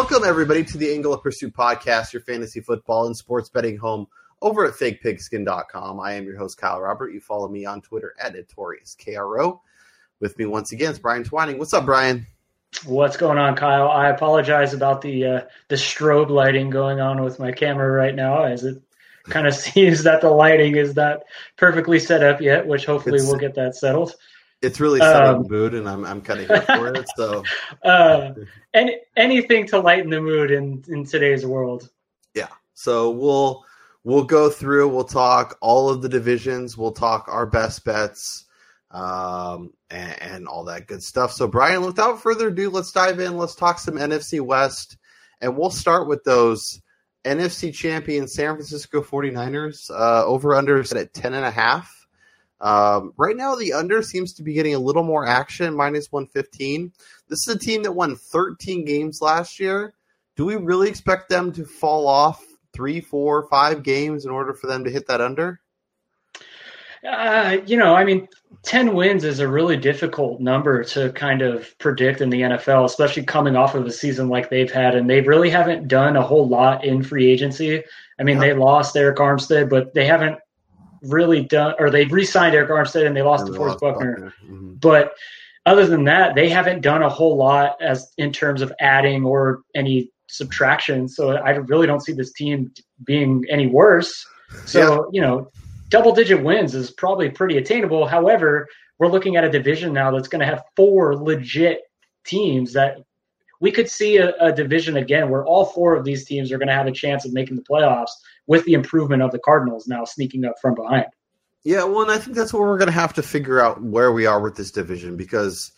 Welcome, everybody, to the Angle of Pursuit podcast, your fantasy football and sports betting home over at fakepigskin.com. I am your host, Kyle Robert. You follow me on Twitter at KRO. With me once again is Brian Twining. What's up, Brian? What's going on, Kyle? I apologize about the uh, the strobe lighting going on with my camera right now, as it kind of seems that the lighting is not perfectly set up yet, which hopefully it's, we'll get that settled it's really set um, the mood, and I'm I'm kind of here for it. So, uh, any anything to lighten the mood in in today's world. Yeah. So we'll we'll go through. We'll talk all of the divisions. We'll talk our best bets, um, and, and all that good stuff. So, Brian, without further ado, let's dive in. Let's talk some NFC West, and we'll start with those. NFC champion San Francisco 49ers uh, over under set at 10 and a half. Um, right now, the under seems to be getting a little more action, minus 115. This is a team that won 13 games last year. Do we really expect them to fall off three, four, five games in order for them to hit that under? Uh, you know, I mean, 10 wins is a really difficult number to kind of predict in the NFL, especially coming off of a season like they've had. And they really haven't done a whole lot in free agency. I mean, yeah. they lost Arik Armstead, but they haven't really done, or they've re-signed Arik Armstead and they lost DeForest Buckner. Buckner. Mm-hmm. But other than that, they haven't done a whole lot as in terms of adding or any subtraction. So I really don't see this team being any worse. So yeah. you know, double-digit wins is probably pretty attainable. However, we're looking at a division now that's going to have four legit teams that we could see a, a, division again where all four of these teams are going to have a chance of making the playoffs with the improvement of the Cardinals now sneaking up from behind. Yeah, well, and I think that's what we're going to have to figure out where we are with this division because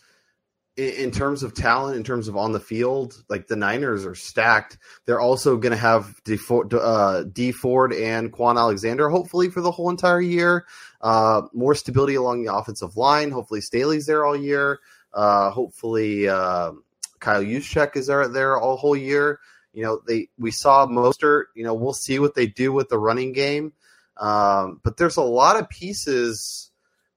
in, in terms of talent, in terms of on the field, like the Niners are stacked. They're also going to have D Ford, uh, Dee Ford and Kwon Alexander, hopefully, for the whole entire year. Uh, more stability along the offensive line. Hopefully, Staley's there all year. Uh, hopefully, uh, Kyle Juszczyk is there, there all whole year. You know, they we saw Mostert. You know, we'll see what they do with the running game. Um, but there's a lot of pieces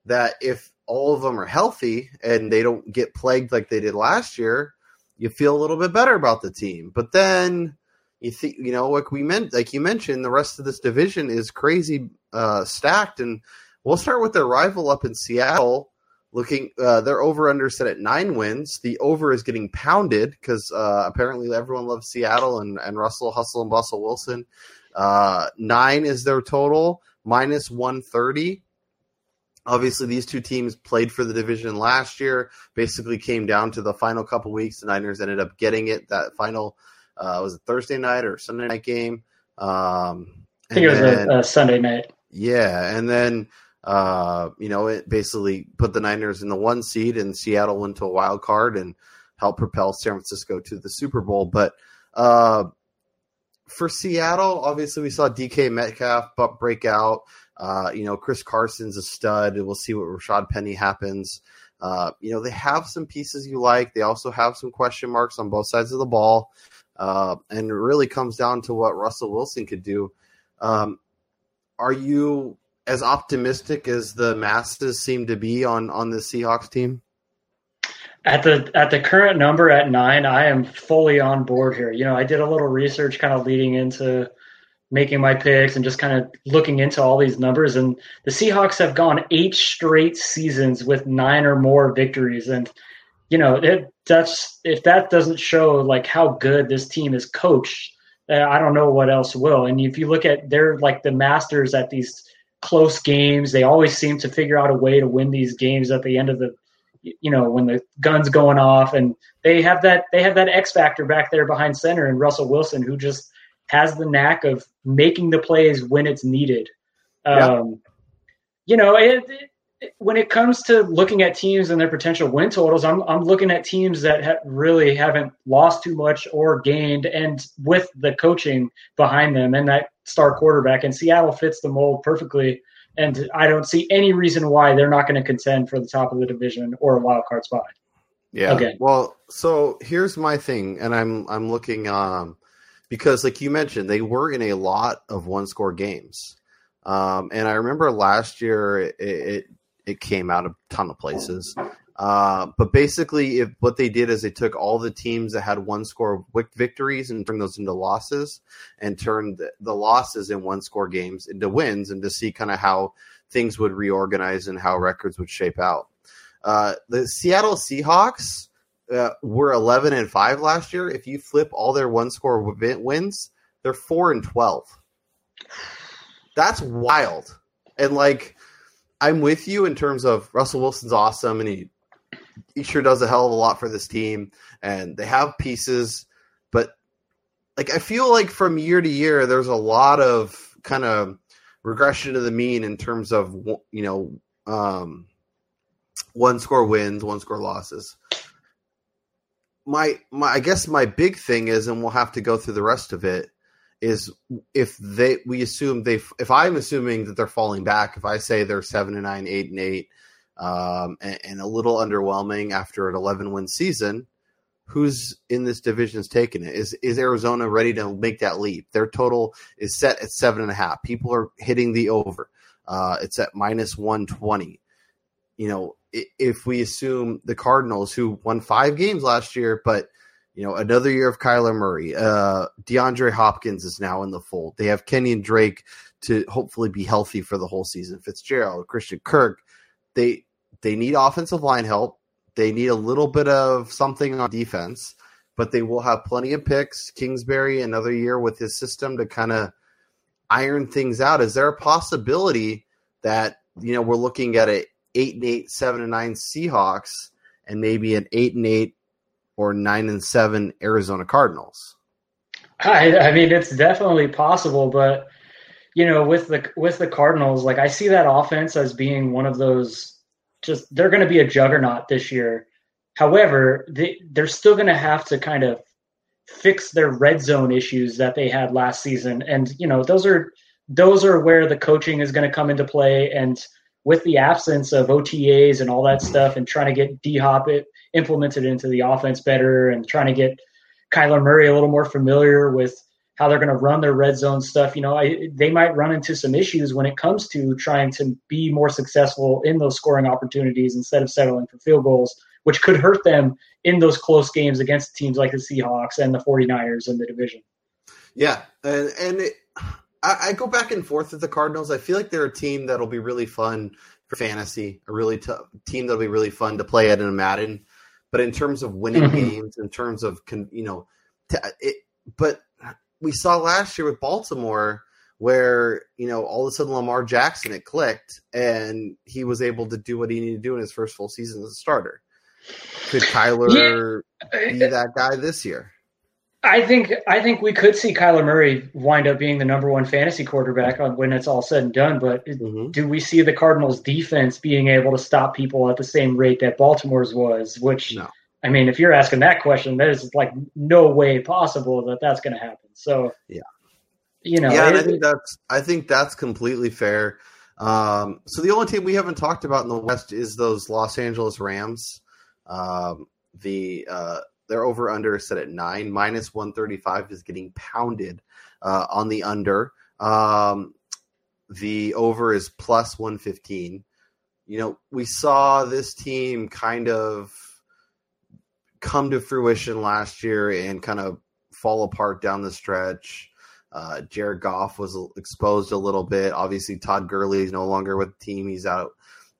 that if all of them are healthy and they don't get plagued like they did last year, you feel a little bit better about the team. But then you think, you know, like we meant, like you mentioned, the rest of this division is crazy uh, stacked, and we'll start with their rival up in Seattle looking uh, they're over under set at nine wins. The over is getting pounded because uh, apparently everyone loves seattle and, and russell hustle and bustle wilson. Uh, nine is their total minus 130 obviously these two teams played for the division last year basically came down to the final couple weeks. The niners ended up getting it that final uh, was it thursday night or sunday night game? Um, i think it was then, a, a sunday night. Yeah and then uh, you know, it basically put the Niners in the one seed, and Seattle went to a wild card and helped propel San Francisco to the Super Bowl. But uh, for Seattle, obviously, we saw DK Metcalf but break out. Uh, you know, Chris Carson's a stud. We'll see what Rashaad Penny happens. Uh, you know, they have some pieces you like. They also have some question marks on both sides of the ball. Uh, and it really comes down to what Russell Wilson could do. Um, are you as optimistic as the masses seem to be on on the Seahawks team? At the at the current number at nine, I am fully on board here. You know, I did a little research kind of leading into making my picks and just kind of looking into all these numbers. And the Seahawks have gone eight straight seasons with nine or more victories. And you know, it, that's if that doesn't show like how good this team is coached, uh, I don't know what else will. And if you look at they're like the masters at these close games. They always seem to figure out a way to win these games at the end of the you know when the gun's going off and they have that they have that X factor back there behind center and Russell Wilson who just has the knack of making the plays when it's needed. Yeah. Um, you know, it, it, when it comes to looking at teams and their potential win totals, I'm I'm looking at teams that ha- really haven't lost too much or gained, and with the coaching behind them and that star quarterback, and Seattle fits the mold perfectly. And I don't see any reason why they're not going to contend for the top of the division or a wild card spot. Yeah. Okay. Well, so here's my thing, and I'm I'm looking um because like you mentioned, they were in a lot of one score games. Um, and I remember last year it, it, it came out a ton of places. Uh, but basically, if what they did is they took all the teams that had one score victories and turned those into losses, and turned the, losses in one score games into wins, and to see kind of how things would reorganize and how records would shape out. Uh, the Seattle Seahawks uh, were 11 and five last year. If you flip all their one score wins, they're four and 12. That's wild. And like, I'm with you in terms of Russell Wilson's awesome and he he sure does a hell of a lot for this team and they have pieces, but like I feel like from year to year there's a lot of kind of regression to the mean in terms of you know um, one score wins, one score losses. My my I guess my big thing is, and we'll have to go through the rest of it. Is if they we assume they if I'm assuming that they're falling back, if I say they're seven and nine, eight and eight, um, and, and, a little underwhelming after an 11 win season, who's in this division is taking it? Is is Arizona ready to make that leap? Their total is set at seven and a half. People are hitting the over. Uh, it's at minus 120. You know, if we assume the Cardinals, who won five games last year, but you know, another year of Kyler Murray, uh, DeAndre Hopkins is now in the fold. They have Kenyan Drake to hopefully be healthy for the whole season. Fitzgerald, Christian Kirk, they they need offensive line help. They need a little bit of something on defense, but they will have plenty of picks. Kingsbury another year with his system to kind of iron things out. Is there a possibility that you know we're looking at a eight and eight, seven and nine Seahawks, and maybe an eight and eight or nine and seven Arizona Cardinals? I, I mean, it's definitely possible, but you know, with the with the Cardinals, like I see that offense as being one of those. Just they're going to be a juggernaut this year. However, they they're still going to have to kind of fix their red zone issues that they had last season, and you know, those are those are where the coaching is going to come into play. And with the absence of OTAs and all that stuff, and trying to get D Hop it implemented into the offense better, and trying to get Kyler Murray a little more familiar with how they're going to run their red zone stuff. You know, I, they might run into some issues when it comes to trying to be more successful in those scoring opportunities instead of settling for field goals, which could hurt them in those close games against teams like the Seahawks and the 49ers in the division. Yeah. And, and it, I, I, go back and forth with the Cardinals. I feel like they're a team that'll be really fun for fantasy, a really tough team that'll be really fun to play at in a Madden. But in terms of winning mm-hmm. games, in terms of, you know, it, but we saw last year with Baltimore where you know all of a sudden Lamar Jackson it clicked and he was able to do what he needed to do in his first full season as a starter. Could Kyler yeah. be that guy this year? I think I think we could see Kyler Murray wind up being the number one fantasy quarterback when it's all said and done. But mm-hmm. do we see the Cardinals' defense being able to stop people at the same rate that Baltimore's was? Which no. I mean, if you're asking that question, there's like no way possible that that's going to happen. So yeah, you know, yeah, it, I think that's I think that's completely fair. Um, so the only team we haven't talked about in the West is those Los Angeles Rams. Um, the uh, their over under is set at nine minus one thirty five is getting pounded uh, on the under. Um, the over is plus one fifteen. You know, we saw this team kind of come to fruition last year and kind of fall apart down the stretch. Uh, Jared Goff was exposed a little bit. Obviously, Todd Gurley is no longer with the team; he's out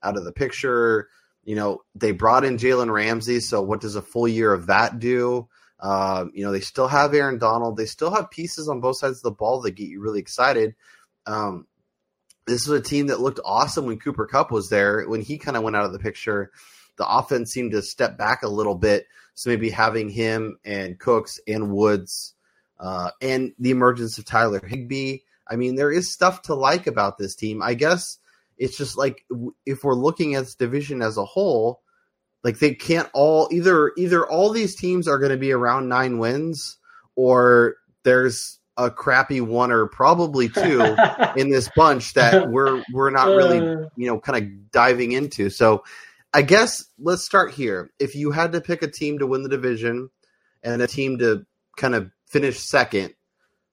out of the picture. You know, they brought in Jalen Ramsey, so what does a full year of that do? Uh, you know, they still have Aaron Donald. They still have pieces on both sides of the ball that get you really excited. Um, this was a team that looked awesome when Cooper Kupp was there. When he kind of went out of the picture, the offense seemed to step back a little bit. So maybe having him and Cooks and Woods uh, and the emergence of Tyler Higbee. I mean, there is stuff to like about this team. I guess it's just like if we're looking at this division as a whole, like they can't all either either all these teams are going to be around nine wins or there's a crappy one or probably two in this bunch that we're we're not really uh. you know kind of diving into. So I guess let's start here. If you had to pick a team to win the division and a team to kind of finish second,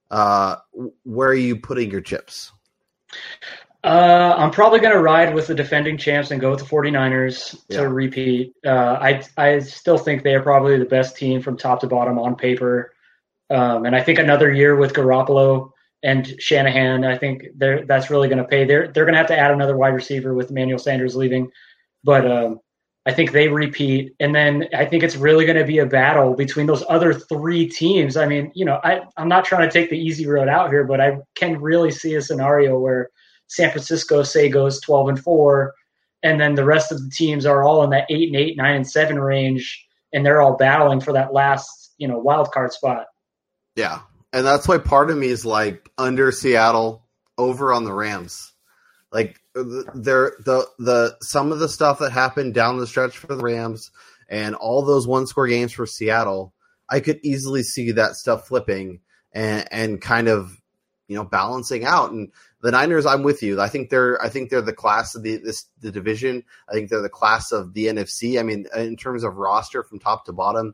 uh, where are you putting your chips? Uh, I'm probably going to ride with the defending champs and go with the 49ers Yeah. to repeat. Uh, I I still think they are probably the best team from top to bottom on paper, um, and I think another year with Garoppolo and Shanahan, I think they're, that's really going to pay. They're they're going to have to add another wide receiver with Emmanuel Sanders leaving, but um, I think they repeat, and then I think it's really going to be a battle between those other three teams. I mean, you know, I I'm not trying to take the easy road out here, but I can really see a scenario where San Francisco say goes 12 and 4 and then the rest of the teams are all in that 8 and 8 9 and 7 range and they're all battling for that last you know wild card spot Yeah. And that's why part of me is like under Seattle, over on the Rams. Like th- there the the some of the stuff that happened down the stretch for the Rams and all those one score games for Seattle, I could easily see that stuff flipping and and kind of you know balancing out and the Niners I'm with you. I think they're I think they're the class of the this the division. I think they're the class of the NFC. I mean in terms of roster from top to bottom,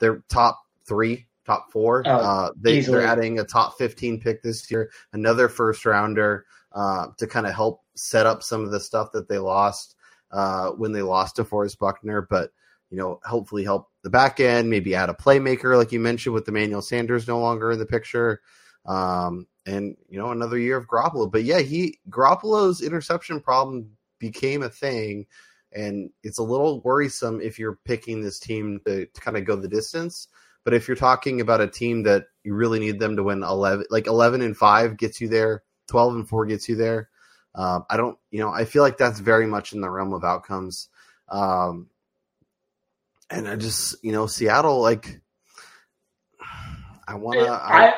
they're top 3, top 4. Oh, uh they easily. they're adding a top 15 pick this year, another first rounder uh to kind of help set up some of the stuff that they lost uh when they lost DeForest Buckner, but you know, hopefully help the back end, maybe add a playmaker like you mentioned with Emmanuel Sanders no longer in the picture. Um, and you know, another year of Garoppolo. But yeah, he Garoppolo's interception problem became a thing, and it's a little worrisome if you're picking this team to, to kind of go the distance. But if you're talking about a team that you really need them to win eleven, like eleven and five gets you there, twelve and four gets you there. Um, I don't, you know, I feel like that's very much in the realm of outcomes. Um, and I just, you know, Seattle, like, I want to. I I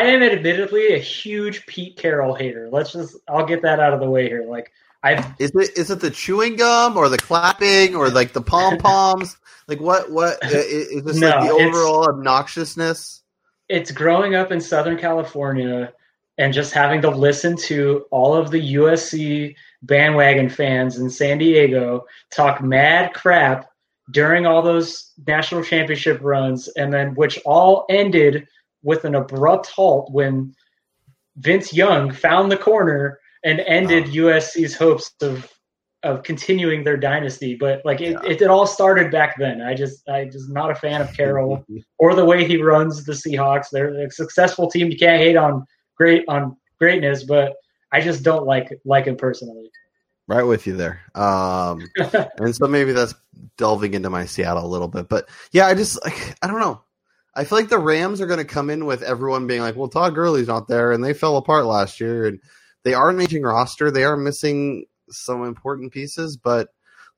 am admittedly a huge Pete Carroll hater let's just I'll get that out of the way here like I Is it is it the chewing gum or the clapping or like the pom poms? like what what i- is this No, like the it's- overall obnoxiousness? it's growing up in Southern California and just having to listen to all of the USC bandwagon fans in San Diego talk mad crap during all those national championship runs, and then which all ended with an abrupt halt when Vince Young found the corner and ended USC's hopes of of continuing their dynasty. But like it, Yeah. it, it all started back then. I just I just not a fan of Carroll or the way he runs the Seahawks. They're a successful team. You can't hate on great on greatness, but I just don't like like him personally. Right with you there. Um, and so maybe that's delving into my Seattle a little bit, but yeah, I just like I don't know. I feel like the Rams are going to come in with everyone being like, "Well, Todd Gurley's not there, and they fell apart last year, and they are an aging roster. They are missing some important pieces, but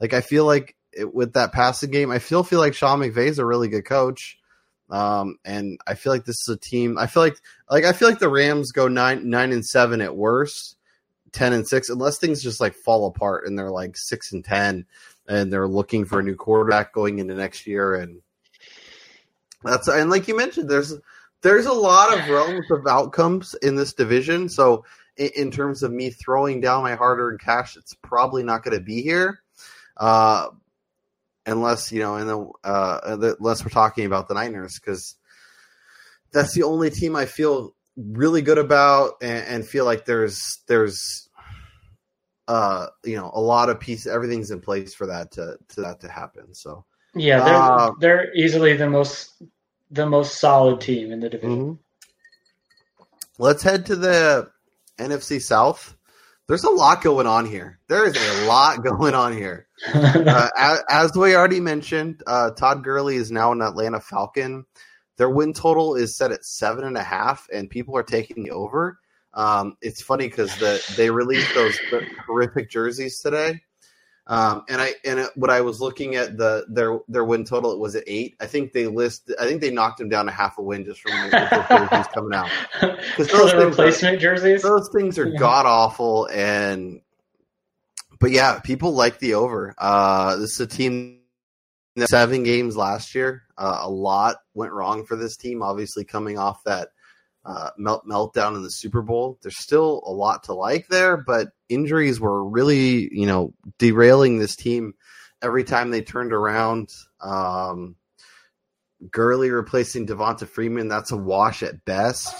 like I feel like it, with that passing game, I still feel like Sean McVay is a really good coach." Um, and I feel like this is a team. I feel like, like I feel like the Rams go nine, nine and seven at worst, ten and six, unless things just like fall apart and they're like six and ten, and they're looking for a new quarterback going into next year. And that's and like you mentioned, there's there's a lot of realms of outcomes in this division. So in, in terms of me throwing down my hard earned cash, it's probably not going to be here. Uh, unless you know, in the uh, unless we're talking about the Niners, because that's the only team I feel really good about and, and feel like there's there's uh you know a lot of pieces everything's in place for that to to that to happen so Yeah, they're Uh, they're easily the most the most solid team in the division. let's head to the nfc south there's a lot going on here there is a lot going on here uh, as, as we already mentioned, uh, Todd Gurley is now an Atlanta Falcon. Their win total is set at seven and a half, and people are taking the over. Um, it's funny because the they released those horrific jerseys today, um, and I and it, when I was looking at the their their win total, it was at eight. I think they list. I think they knocked him down a half a win just from the jerseys coming out. For those the things are- replacement jerseys. Those things are Yeah. god awful, and but yeah, people like the over. Uh, this is a team that seven games last year. Uh, a lot went wrong for this team. Obviously, coming off that uh, melt meltdown in the Super Bowl, there's still a lot to like there, but injuries were really you know derailing this team every time they turned around. Um, Gurley replacing Devonta Freeman, that's a wash at best.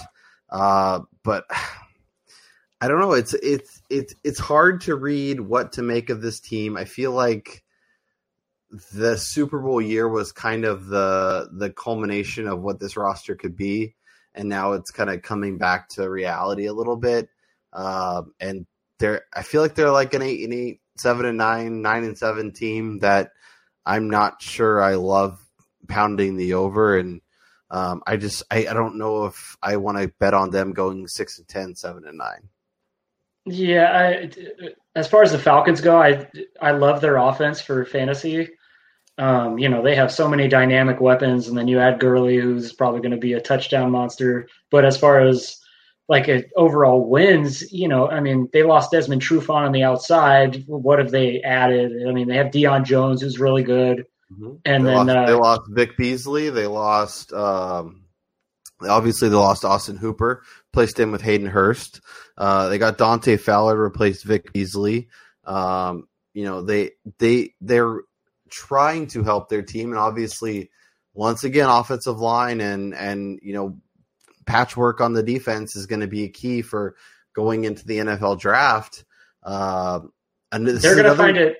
Uh, but I don't know. It's it's it's it's hard to read what to make of this team. I feel like the Super Bowl year was kind of the the culmination of what this roster could be, and now it's kind of coming back to reality a little bit. Um, and they're I feel like they're like an eight and eight, seven and nine, nine and seven team that I'm not sure I love pounding the over and um, I just I, I don't know if I want to bet on them going six and ten, seven and nine. Yeah, I, as far as the Falcons go, I I love their offense for fantasy. Um, you know, they have so many dynamic weapons, and then you add Gurley, who's probably going to be a touchdown monster. But as far as like a, overall wins, you know, I mean, they lost Desmond Trufant on the outside. What have they added? I mean, they have Deion Jones, who's really good, mm-hmm. and they then lost, uh, they lost Vic Beasley. They lost, um, obviously, they lost Austin Hooper, placed in with Hayden Hurst. Uh, they got Dante Fowler replaced Vic Beasley. Um, you know, they they they're trying to help their team, and obviously, once again, offensive line and and you know patchwork on the defense is going to be a key for going into the NFL draft. Uh, and they're going to another... find it.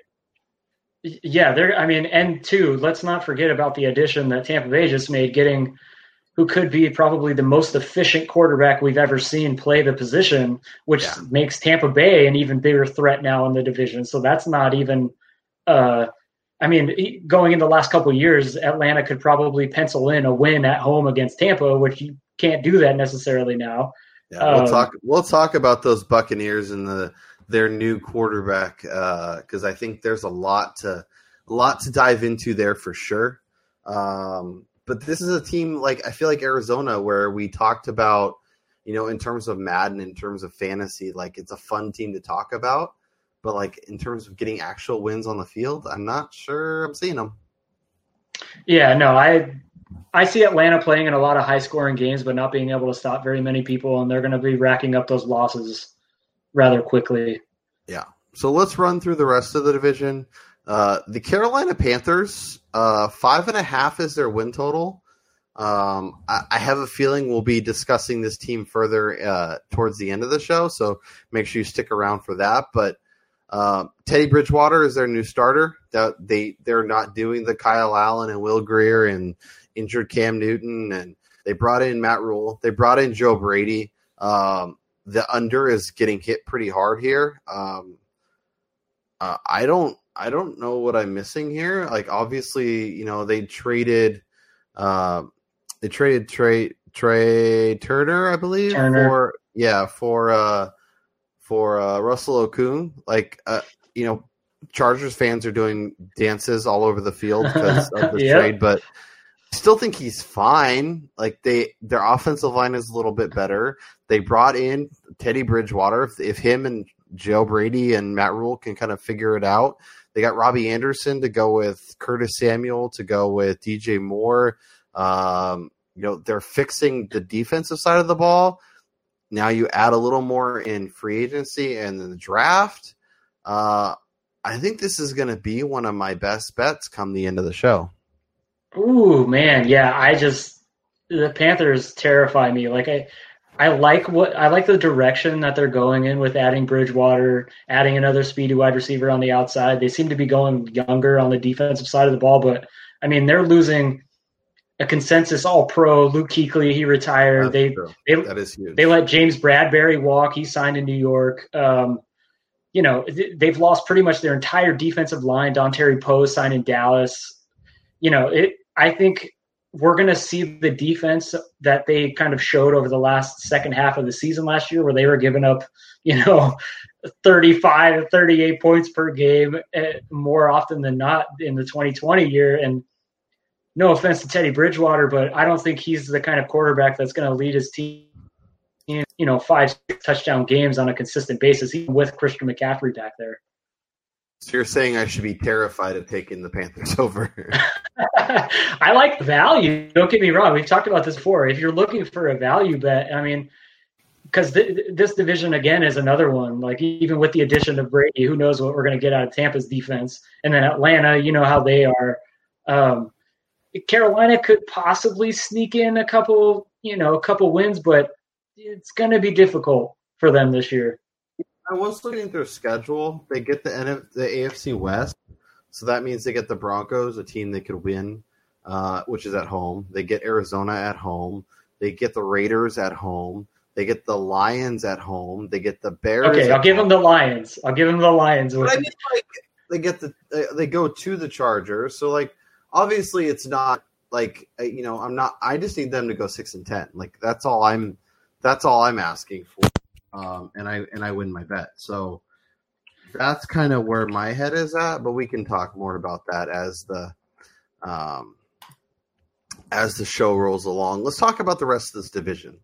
Yeah, they're. I mean, and two, let's not forget about the addition that Tampa Bay just made, getting who could be probably the most efficient quarterback we've ever seen play the position, which yeah. makes Tampa Bay an even bigger threat now in the division. So that's not even. Uh, I mean, going in the last couple years, Atlanta could probably pencil in a win at home against Tampa, which you can't do that necessarily now. Yeah, we'll um, talk. We'll talk about those Buccaneers and the their new quarterback because uh, I think there's a lot to a lot to dive into there for sure. Um, but this is a team like I feel like Arizona where we talked about, you know, in terms of Madden, in terms of fantasy, like it's a fun team to talk about. But like in terms of getting actual wins on the field, I'm not sure I'm seeing them. Yeah, no, I I see Atlanta playing in a lot of high scoring games, but not being able to stop very many people, and they're going to be racking up those losses rather quickly. Yeah. So let's run through the rest of the division. Uh, the Carolina Panthers, uh, five and a half is their win total. Um, I, I, have a feeling we'll be discussing this team further uh, towards the end of the show, so make sure you stick around for that. But uh, Teddy Bridgewater is their new starter. That they they're not doing the Kyle Allen and Will Grier and injured Cam Newton, and they brought in Matt Rhule. They brought in Joe Brady. Um, the under is getting hit pretty hard here. Um, uh, I don't I don't know what I'm missing here. Like obviously, you know, they traded uh, they traded Trey Trai Turner, I believe, Turner. for yeah, for uh for uh Russell Okung. Like uh, you know, Chargers fans are doing dances all over the field because of the yep. trade, but still think he's fine. Like they, their offensive line is a little bit better. They brought in Teddy Bridgewater. If, if him and Joe Brady and Matt Rhule can kind of figure it out, they got Robbie Anderson to go with Curtis Samuel to go with DJ Moore. Um, you know they're fixing the defensive side of the ball. Now you add a little more in free agency and the draft. Uh, I think this is going to be one of my best bets come the end of the show. Ooh, man, yeah. I just the Panthers terrify me. Like I, I like what I like the direction that they're going in with adding Bridgewater, adding another speedy wide receiver on the outside. They seem to be going younger on the defensive side of the ball, but I mean they're losing a consensus All Pro Luke Kuechly. He retired. they they that is huge. They let James Bradberry walk. He signed in New York. Um, you know they've lost pretty much their entire defensive line. Dontari Poe signed in Dallas. You know it I think we're going to see the defense that they kind of showed over the last second half of the season last year, where they were giving up, you know, 35 38 points per game eh, more often than not in the 2020 year. And no offense to Teddy Bridgewater, but I don't think he's the kind of quarterback that's going to lead his team, in, you know, five touchdown games on a consistent basis, even with Christian McCaffrey back there. So you're saying I should be terrified of taking the Panthers over? I like value. Don't get me wrong. We've talked about this before. If you're looking for a value bet, I mean, because th- this division again is another one. Like even with the addition of Brady, who knows what we're going to get out of Tampa's defense, and then Atlanta, you know how they are. Um, Carolina could possibly sneak in a couple, you know, a couple wins, but it's going to be difficult for them this year. I was looking at their schedule. They get the NF, the AFC West, so that means they get the Broncos, a team they could win, uh, which is at home. They get Arizona at home. They get the Raiders at home. They get the Lions at home. They get the Bears. Okay, I'll give home. them the Lions. I'll give them the Lions. But I mean, like they get the they, they go to the Chargers. So like obviously it's not like uh, you know I'm not. I just need them to go six and ten. Like that's all I'm. That's all I'm asking for. Um, and I and I win my bet. So that's kind of where my head is at. But we can talk more about that as the um, as the show rolls along. Let's talk about the rest of this division.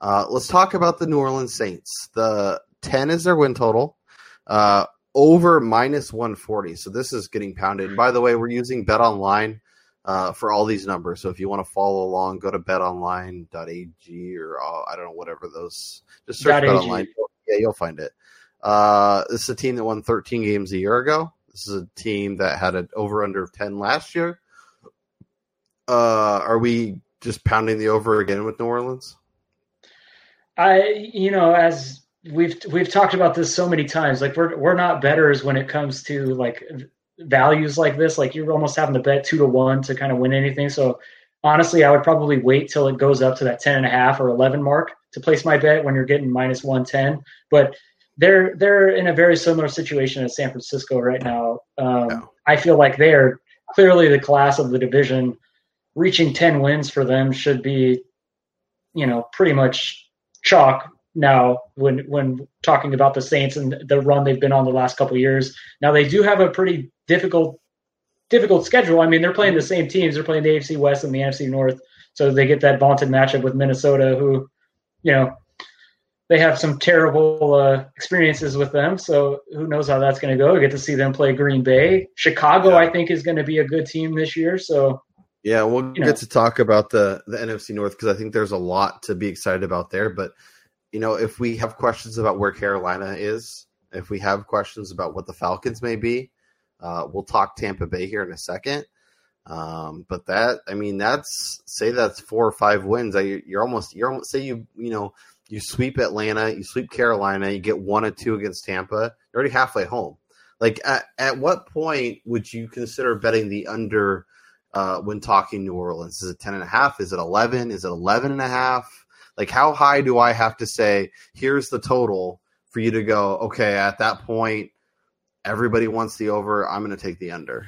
Uh, let's talk about the New Orleans Saints. The 10 is their win total. Uh, over minus 140. So this is getting pounded. And by the way, we're using Bet Online uh, for all these numbers. So if you want to follow along, go to betonline.ag or uh, I don't know, whatever those. Just search AG. BetOnline. Yeah, you'll find it. Uh, this is a team that won 13 games a year ago. This is a team that had an over under of 10 last year. Uh, are we just pounding the over again with New Orleans? I, you know, as we've we've talked about this so many times, like we're we're not betters when it comes to like values like this. Like you're almost having to bet two to one to kind of win anything. So honestly, I would probably wait till it goes up to that ten and a half or eleven mark to place my bet when you're getting minus one ten. But they're they're in a very similar situation as San Francisco right now. Um, Yeah. I feel like they are clearly the class of the division. Reaching ten wins for them should be, you know, pretty much chalk now when when talking about the Saints and the run they've been on the last couple of years. Now they do have a pretty difficult difficult schedule. I mean, they're playing the same teams. They're playing the AFC West and the NFC North, so they get that vaunted matchup with Minnesota, who, you know, they have some terrible uh, experiences with them. So who knows how that's going to go? We get to see them play Green Bay. Chicago, Yeah. I think, is going to be a good team this year. So Yeah, we'll You know. get to talk about the the NFC North because I think there's a lot to be excited about there. But you know, if we have questions about where Carolina is, if we have questions about what the Falcons may be, uh, we'll talk Tampa Bay here in a second. Um, but that, I mean, that's say that's four or five wins. I, you're almost, you're almost say you, you know, you sweep Atlanta, you sweep Carolina, you get one or two against Tampa. You're already halfway home. Like, at, at what point would you consider betting the under? uh, when talking New Orleans? Is it 10 and a half? Is it 11? Is it 11 and a half? Like, how high do I have to say, here's the total for you to go, okay, at that point, everybody wants the over. I'm going to take the under.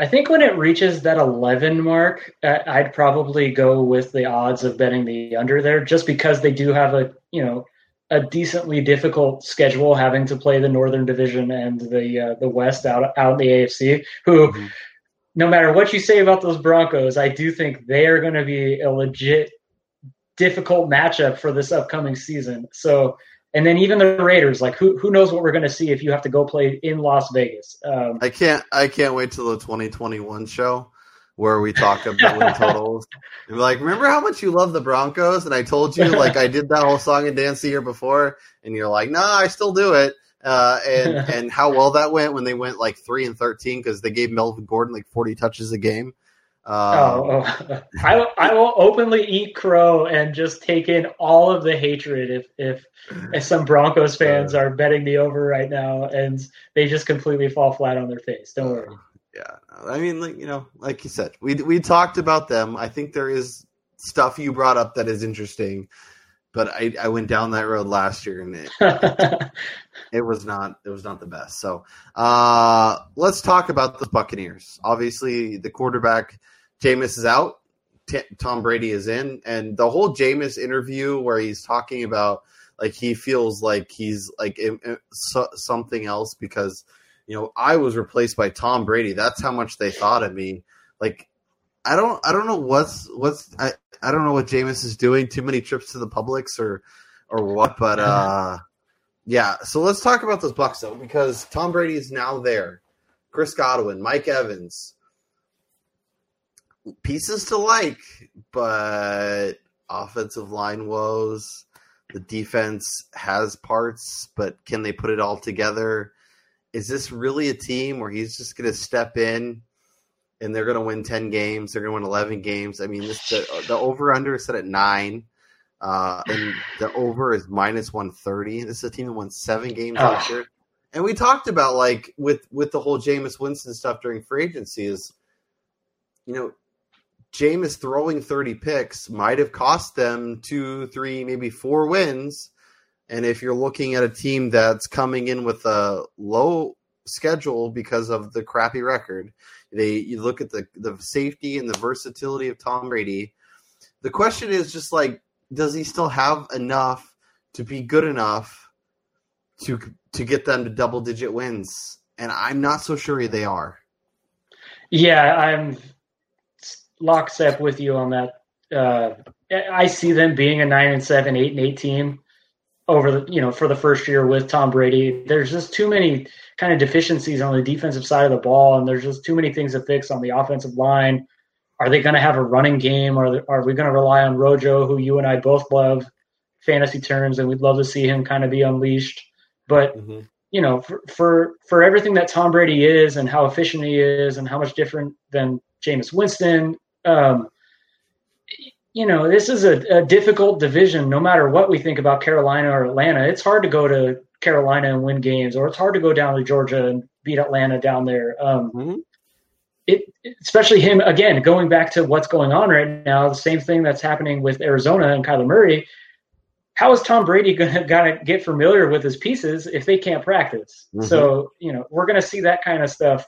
I think when it reaches that 11 mark, I'd probably go with the odds of betting the under there, just because they do have a you know a decently difficult schedule, having to play the Northern Division and the uh, the West out out in the AFC. Who, Mhm. no matter what you say about those Broncos, I do think they are going to be a legit difficult matchup for this upcoming season. So. And then even the Raiders, like who who knows what we're going to see if you have to go play in Las Vegas. Um, I can't, I can't wait till the 2021 show where we talk about win totals. And like, remember how much you love the Broncos? And I told you, like, I did that whole song and dance the year before. And you're like, no, I still do it. Uh, and, and how well that went when they went like 3 and 13 because they gave Melvin Gordon like 40 touches a game. Um, Oh, oh. I will, I will openly eat crow and just take in all of the hatred if if, if some Broncos fans are betting the over right now and they just completely fall flat on their face. Don't worry. Yeah, I mean, like you know, like you said, we we talked about them. I think there is stuff you brought up that is interesting, but I I went down that road last year and it, it was not it was not the best. So uh, let's talk about the Buccaneers. Obviously, the quarterback Jameis is out. T- Tom Brady is in, and the whole Jameis interview where he's talking about like he feels like he's like in, in- so, something else because you know I was replaced by Tom Brady. That's how much they thought of me. Like I don't I don't know what's what's I, I don't know what Jameis is doing. Too many trips to the Publix or or what, but uh yeah, so let's talk about those Bucks though, because Tom Brady is now there. Chris Godwin, Mike Evans, pieces to like, but offensive line woes. The defense has parts, but can they put it all together? Is this really a team where he's just going to step in and they're going to win ten games? They're going to win eleven games. I mean, this, the, the over under is set at nine. Uh, and the over is minus 130. This is a team that won seven games Oh. last year. And we talked about like with with the whole Jameis Winston stuff during free agency is, you know, Jameis throwing 30 picks might have cost them two, three, maybe four wins. And if you're looking at a team that's coming in with a low schedule because of the crappy record, they you look at the the safety and the versatility of Tom Brady. The question is just like, does he still have enough to be good enough to to get them to double digit wins? And I'm not so sure they are. Yeah, I'm lockstep with you on that. Uh, I see them being a nine and seven, eight and eight team over the you know for the first year with Tom Brady. There's just too many kind of deficiencies on the defensive side of the ball, and there's just too many things to fix on the offensive line. Are they going to have a running game? Are they, are we going to rely on Rojo, who you and I both love fantasy terms, and we'd love to see him kind of be unleashed? But you know, for, for for everything that Tom Brady is and how efficient he is and how much different than Jameis Winston, um, you know, this is a, a difficult division. No matter what we think about Carolina or Atlanta, it's hard to go to Carolina and win games, or it's hard to go down to Georgia and beat Atlanta down there. Um, Mhm. it, especially him again going back to what's going on right now. The same thing that's happening with Arizona and Kyler Murray. How is Tom Brady going to get familiar with his pieces if they can't practice? Mhm. So you know we're going to see that kind of stuff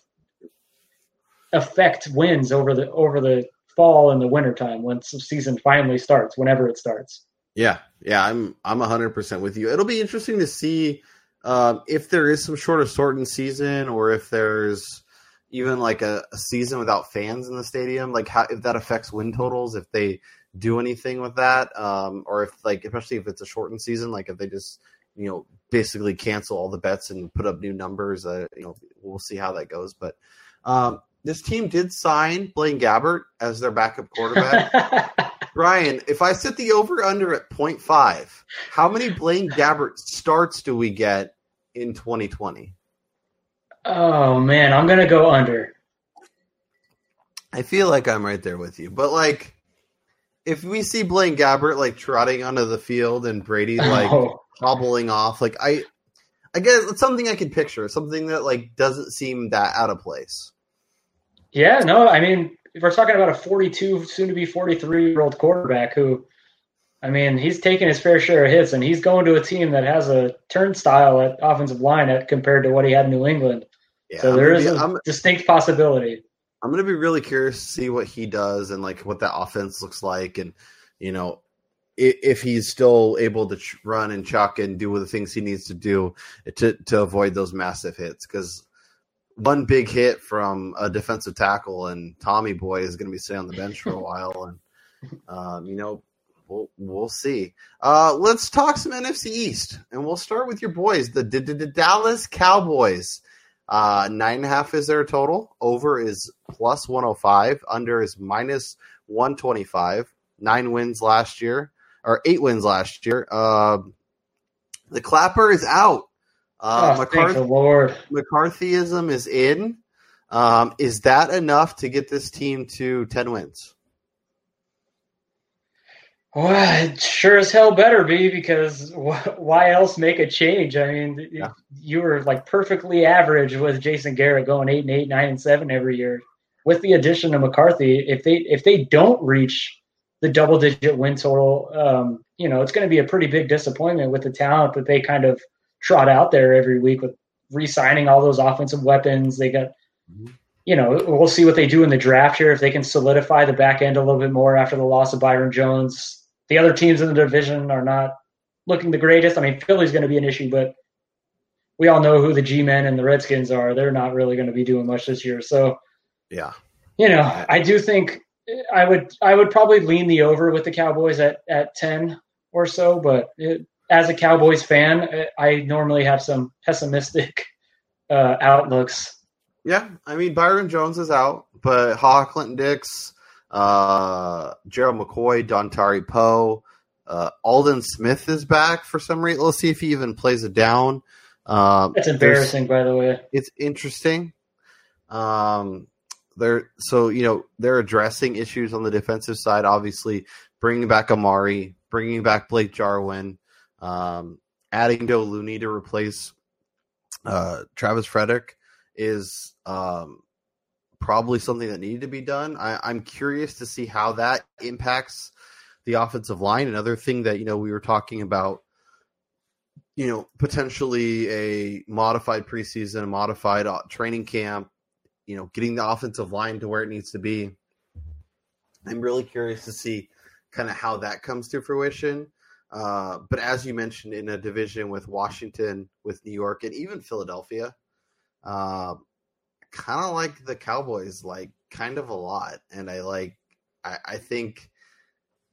affect wins over the over the fall and the winter time once the season finally starts, whenever it starts. Yeah, yeah, I'm I'm hundred percent with you. It'll be interesting to see um, if there is some short of shortened season, or if there's even like a, a season without fans in the stadium. Like how if that affects win totals, if they do anything with that, um, or if like especially if it's a shortened season, like if they just you know basically cancel all the bets and put up new numbers. Uh, you know, we'll see how that goes. But um, this team did sign Blaine Gabbert as their backup quarterback. Ryan, if I set the over under at 0.5, how many Blaine Gabbert starts do we get in 2020? oh man, I'm going to go under. I feel like I'm right there with you. But like if we see Blaine Gabbert like trotting onto the field and Brady like Oh. hobbling off, like I I guess it's something I can picture, something that like doesn't seem that out of place. Yeah, no, I mean, if we're talking about a 42, soon to be 43 year old quarterback who, I mean, he's taking his fair share of hits and he's going to a team that has a turnstile at offensive line at, compared to what he had in New England. Yeah, so there be- a I'm- distinct possibility. I'm gonna be really curious to see what he does and like what that offense looks like, and you know if, if he's still able to run and chuck and do the things he needs to do to to avoid those massive hits. Because one big hit from a defensive tackle and Tommy Boy is going to be sitting on the bench for a while, and um, you know we'll we'll see. Uh, let's talk some NFC East, and we'll start with your boys, the, D- D- D- Dallas Cowboys. Uh, nine and a half is their total. Over is plus 105. Under is minus 125. Nine wins last year, or eight wins last year. Uh, the clapper is out. Uh, oh, thank McCarthy, the Lord. McCarthyism is in. Um, is that enough to get this team to 10 wins? Well, it sure as hell better be because wh- why else make a change? I mean, Yeah. you were like perfectly average with Jason Garrett going eight and eight, nine and seven every year. With the addition of McCarthy, if they if they don't reach the double digit win total, um, you know, it's going to be a pretty big disappointment with the talent that they kind of trot out there every week with re-signing all those offensive weapons. They got Mhm. you know, we'll see what they do in the draft here if they can solidify the back end a little bit more after the loss of Byron Jones. The other teams in the division are not looking the greatest. I mean, Philly's going to be an issue, but we all know who the G-men and the Redskins are. They're not really going to be doing much this year. So, Yeah. you know, I do think I would I would probably lean the over with the Cowboys at at 10 or so, but it, as a Cowboys fan, I normally have some pessimistic uh, outlooks Yeah, I mean Byron Jones is out, but Ha Clinton Dix, uh, Gerald McCoy, Dontari Poe, uh, Aldon Smith is back for some reason. Let's see if he even plays it down. Um, That's embarrassing, by the way. It's interesting. Um, they're so you know they're addressing issues on the defensive side. Obviously, bringing back Amari, bringing back Blake Jarwin, um, adding Joe Looney to replace uh, Travis Frederick is um, probably something that needed to be done. I, I'm curious to see how that impacts the offensive line. Another thing that you know we were talking about, you know, potentially a modified preseason, a modified uh, training camp, you know, getting the offensive line to where it needs to be. I'm really curious to see kind of how that comes to fruition. Uh, but as you mentioned, in a division with Washington, with New York, and even Philadelphia, uh, kind of like the Cowboys, like kind of a lot. And I like, I, I think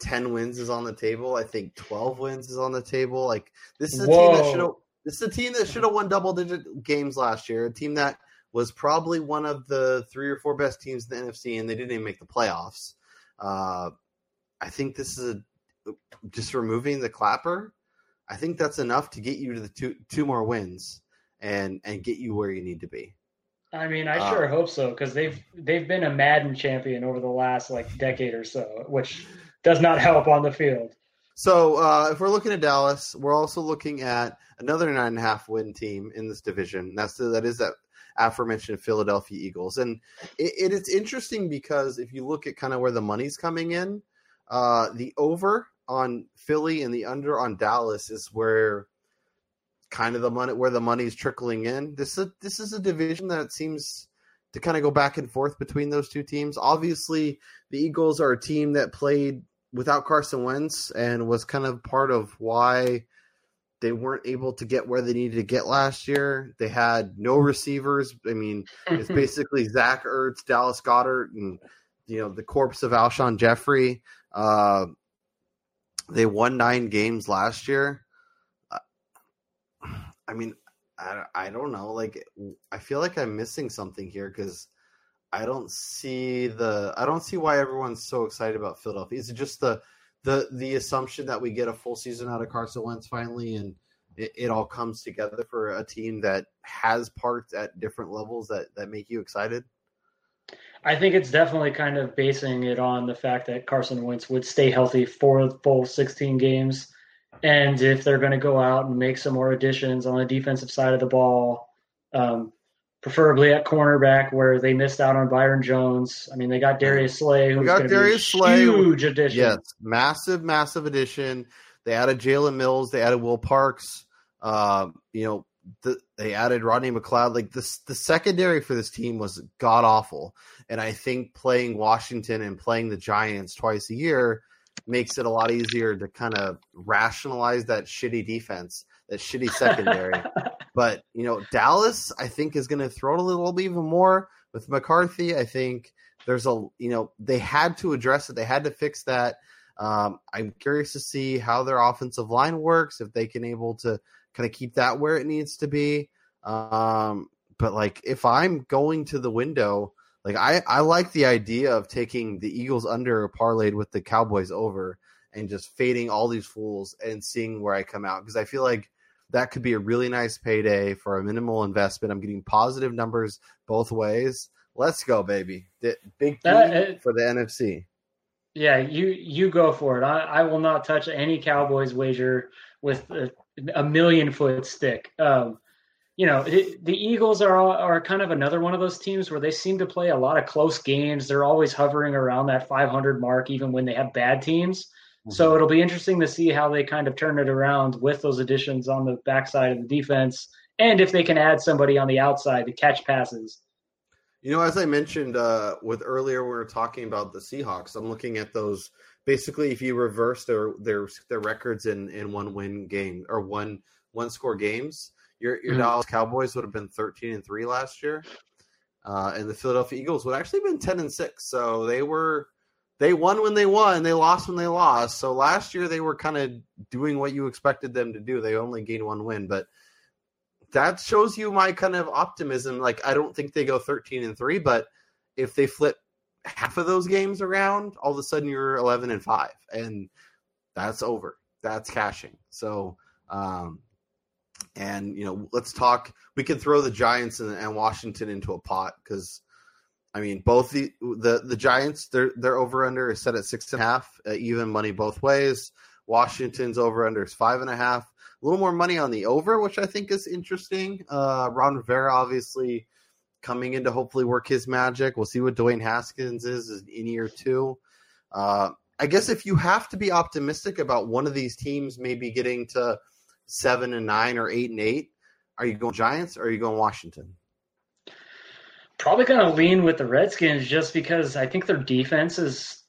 10 wins is on the table. I think 12 wins is on the table. Like this is a Whoa. team that should have this is a team that should have won double digit games last year. A team that was probably one of the three or four best teams in the NFC, and they didn't even make the playoffs. Uh, I think this is a, just removing the clapper. I think that's enough to get you to the two two more wins and and get you where you need to be. I mean, I sure uh, hope so because they've they've been a Madden champion over the last like decade or so, which does not help on the field. So uh, if we're looking at Dallas, we're also looking at another nine and a half win team in this division. That's the, that is that aforementioned Philadelphia Eagles, and it, it is interesting because if you look at kind of where the money's coming in, uh, the over on Philly and the under on Dallas is where kind of the money where the money's trickling in. This is a, this is a division that seems to kind of go back and forth between those two teams. Obviously, the Eagles are a team that played without Carson Wentz and was kind of part of why they weren't able to get where they needed to get last year. They had no receivers. I mean, it's basically Zach Ertz, Dallas Goedert, and you know the corpse of Alshon Jeffery. Uh, they won nine games last year. Uh, I mean, I, I don't know. Like, I feel like I'm missing something here because I don't see the I don't see why everyone's so excited about Philadelphia. Is it just the the the assumption that we get a full season out of Carson Wentz finally, and it, it all comes together for a team that has parts at different levels that that make you excited? I think it's definitely kind of basing it on the fact that Carson Wentz would stay healthy for the full 16 games. And if they're going to go out and make some more additions on the defensive side of the ball, um, preferably at cornerback where they missed out on Byron Jones. I mean, they got Darius Slay, who's got Darius Slay, huge addition. Yes, massive, massive addition. They added Jalen Mills. They added Will Parks. Uh, you know, the, they added Rodney McLeod. Like this, the secondary for this team was god awful, and I think playing Washington and playing the Giants twice a year makes it a lot easier to kind of rationalize that shitty defense, that shitty secondary. but you know, Dallas, I think, is going to throw it a little bit even more with McCarthy. I think there's a you know they had to address it, they had to fix that. Um, I'm curious to see how their offensive line works if they can able to kind of keep that where it needs to be. Um, but like if I'm going to the window, like I, I like the idea of taking the Eagles under a parlayed with the Cowboys over and just fading all these fools and seeing where I come out because I feel like that could be a really nice payday for a minimal investment. I'm getting positive numbers both ways. Let's go, baby! The, big uh, for the NFC. Yeah, you you go for it. I, I will not touch any Cowboys wager with a, a million foot stick. Um, you know, it, the Eagles are are kind of another one of those teams where they seem to play a lot of close games. They're always hovering around that 500 mark, even when they have bad teams. Mm-hmm. So it'll be interesting to see how they kind of turn it around with those additions on the backside of the defense, and if they can add somebody on the outside to catch passes. You know, as I mentioned uh, with earlier, we were talking about the Seahawks. I'm looking at those. Basically, if you reverse their their their records in in one win game or one one score games, your your mm-hmm. Dallas Cowboys would have been 13 and three last year, uh, and the Philadelphia Eagles would actually have been 10 and six. So they were they won when they won, they lost when they lost. So last year they were kind of doing what you expected them to do. They only gained one win, but that shows you my kind of optimism. Like I don't think they go 13 and 3, but if they flip half of those games around, all of a sudden you're 11 and 5 and that's over. That's cashing. So um and you know, let's talk we can throw the Giants and, and Washington into a pot cuz I mean, both the the the Giants their their over under is set at six and a half, uh, even money both ways. Washington's over under is five and a half. A little more money on the over, which I think is interesting. Uh, Ron Rivera obviously coming in to hopefully work his magic. We'll see what Dwayne Haskins is in year two. Uh, I guess if you have to be optimistic about one of these teams maybe getting to seven and nine or eight and eight, are you going Giants or are you going Washington? Probably going to lean with the Redskins just because I think their defense is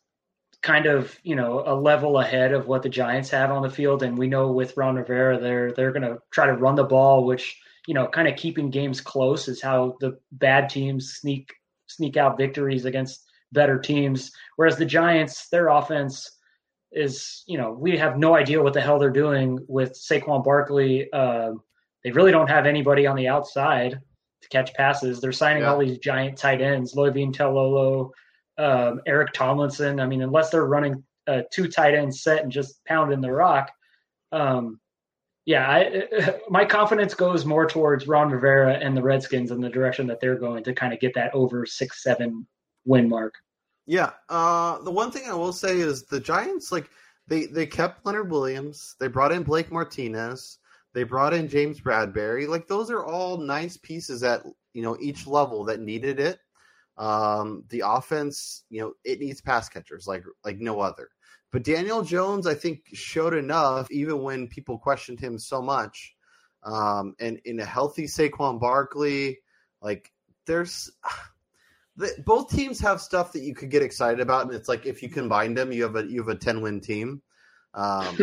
kind of you know a level ahead of what the Giants have on the field, and we know with Ron Rivera, they're they're going to try to run the ball, which you know kind of keeping games close is how the bad teams sneak sneak out victories against better teams. Whereas the Giants, their offense is you know we have no idea what the hell they're doing with Saquon Barkley. Uh, they really don't have anybody on the outside to catch passes. They're signing yeah. all these giant tight ends, Levine Toilolo, um, Eric Tomlinson. I mean, unless they're running a two tight end set and just pounding the rock, um, yeah, I, my confidence goes more towards Ron Rivera and the Redskins in the direction that they're going to kind of get that over six seven win mark. Yeah, uh, the one thing I will say is the Giants like they they kept Leonard Williams, they brought in Blake Martinez, they brought in James Bradberry. Like those are all nice pieces at you know each level that needed it. Um, the offense, you know, it needs pass catchers like like no other. But Daniel Jones, I think, showed enough, even when people questioned him so much. Um, and in a healthy Saquon Barkley, like there's the, both teams have stuff that you could get excited about, and it's like if you combine them, you have a you have a ten win team. Um,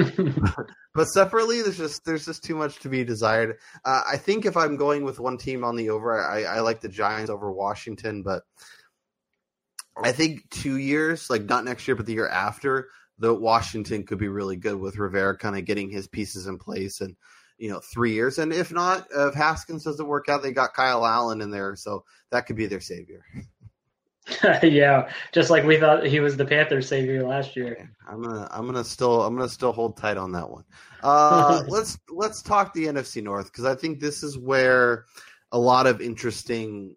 but separately, there's just there's just too much to be desired. Uh, I think if I'm going with one team on the over, I, I like the Giants over Washington, but I think two years, like not next year, but the year after, the Washington could be really good with Rivera kind of getting his pieces in place and you know three years. And if not, if Haskins doesn't work out, they got Kyle Allen in there, so that could be their savior. yeah, just like we thought he was the Panthers savior last year. I'm gonna I'm gonna still I'm gonna still hold tight on that one. Uh, let's let's talk the NFC North because I think this is where a lot of interesting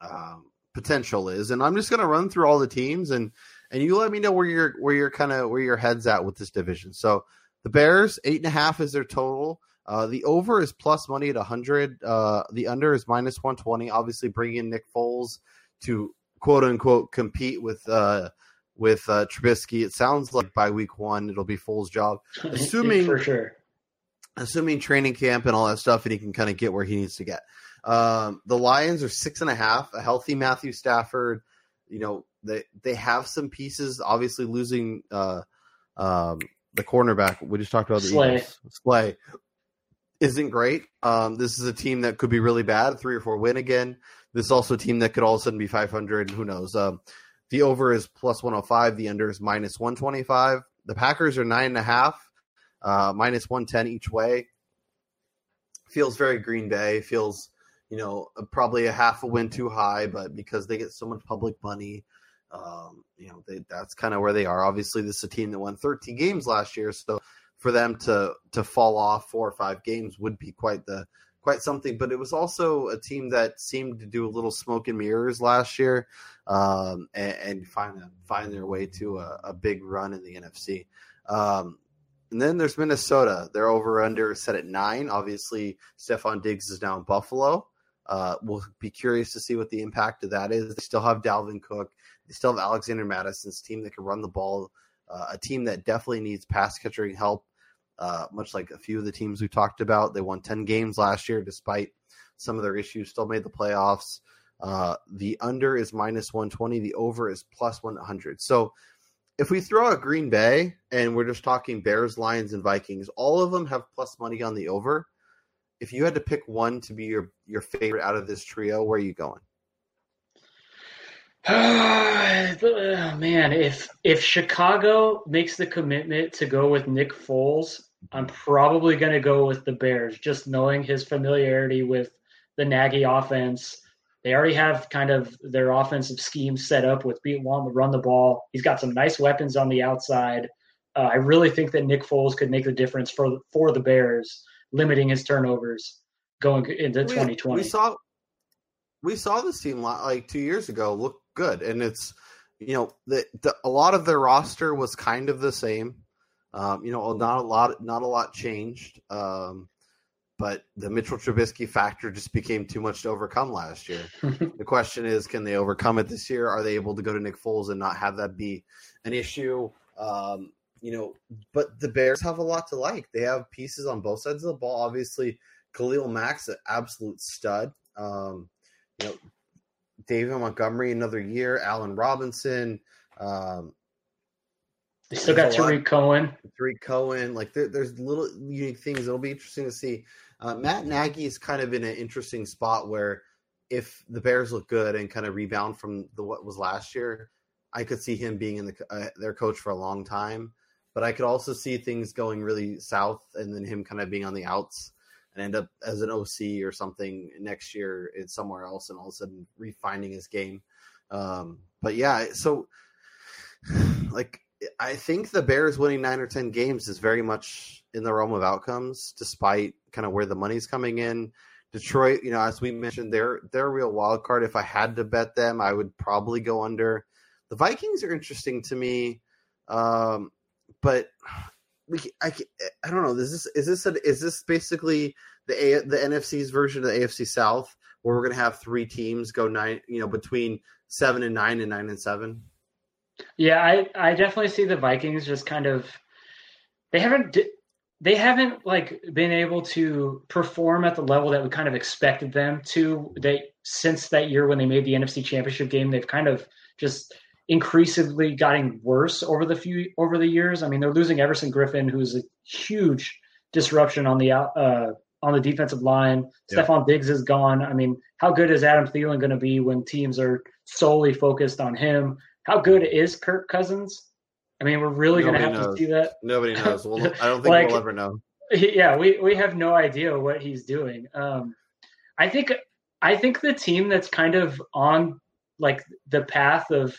um, potential is, and I'm just gonna run through all the teams and and you let me know where you're where you're kind of where your head's at with this division. So the Bears eight and a half is their total. Uh, the over is plus money at 100. Uh, the under is minus 120. Obviously, bringing in Nick Foles to quote unquote compete with uh, with uh, Trubisky. It sounds like by week one it'll be Foles' job, assuming for sure. Assuming training camp and all that stuff, and he can kind of get where he needs to get. Um, the Lions are six and a half. A healthy Matthew Stafford. You know they they have some pieces. Obviously, losing uh, um, the cornerback we just talked about the Slay. Eagles. Slay isn't great. Um, this is a team that could be really bad, three or four win again. This is also a team that could all of a sudden be 500. Who knows? Um, the over is plus 105. The under is minus 125. The Packers are nine and a half, uh, minus 110 each way. Feels very Green Bay. Feels, you know, probably a half a win too high, but because they get so much public money, um, you know, they, that's kind of where they are. Obviously, this is a team that won 13 games last year, so for them to to fall off four or five games would be quite the quite something. But it was also a team that seemed to do a little smoke and mirrors last year, um, and, and, find find their way to a, a big run in the NFC. Um, and then there's Minnesota. They're over under set at nine. Obviously, Stefon Diggs is now in Buffalo. Uh, we'll be curious to see what the impact of that is. They still have Dalvin Cook. They still have Alexander Mattison's team that can run the ball. Uh, a team that definitely needs pass catching help uh, much like a few of the teams we talked about. They won 10 games last year despite some of their issues, still made the playoffs. Uh, the under is minus 120, the over is plus 100. So if we throw out Green Bay and we're just talking Bears, Lions, and Vikings, all of them have plus money on the over. If you had to pick one to be your, your favorite out of this trio, where are you going? oh, man, if if Chicago makes the commitment to go with Nick Foles, I'm probably going to go with the Bears, just knowing his familiarity with the Nagy offense. They already have kind of their offensive scheme set up with beat wanting to run the ball. He's got some nice weapons on the outside. Uh, I really think that Nick Foles could make the difference for for the Bears, limiting his turnovers going into we, 2020. We saw we saw this team like two years ago look good, and it's you know the, the a lot of their roster was kind of the same. Um, you know, not a lot, not a lot changed. Um, but the Mitchell Trubisky factor just became too much to overcome last year. the question is, can they overcome it this year? Are they able to go to Nick Foles and not have that be an issue? Um, you know, but the Bears have a lot to like. They have pieces on both sides of the ball. Obviously, Khalil Mack's an absolute stud. Um, you know, David Montgomery another year. Allen Robinson. Um, they still got Tarik Cohen. Tarik Cohen. Like there, there's little unique things. It'll be interesting to see. Uh, Matt Nagy is kind of in an interesting spot where if the Bears look good and kind of rebound from the what was last year, I could see him being in the uh, their coach for a long time. But I could also see things going really south and then him kind of being on the outs and end up as an OC or something next year in somewhere else and all of a sudden refining his game. Um, but yeah, so like I think the Bears winning nine or ten games is very much in the realm of outcomes, despite kind of where the money's coming in. Detroit, you know, as we mentioned, they're they're a real wild card. If I had to bet them, I would probably go under. The Vikings are interesting to me, um, but we I, I don't know. Is this is this a, is this basically the a, the NFC's version of the AFC South, where we're going to have three teams go nine, you know, between seven and nine and nine and seven? Yeah, I I definitely see the Vikings just kind of they haven't they haven't like been able to perform at the level that we kind of expected them to. They since that year when they made the NFC Championship game, they've kind of just increasingly gotten worse over the few over the years. I mean, they're losing Everson Griffen, who's a huge disruption on the uh, on the defensive line. Yeah. Stefon Diggs is gone. I mean, how good is Adam Thielen going to be when teams are solely focused on him? How good is Kirk Cousins? I mean, we're really going to have knows. to see that. Nobody knows. Well, I don't think like, we'll ever know. Yeah, we, we have no idea what he's doing. Um, I think I think the team that's kind of on like the path of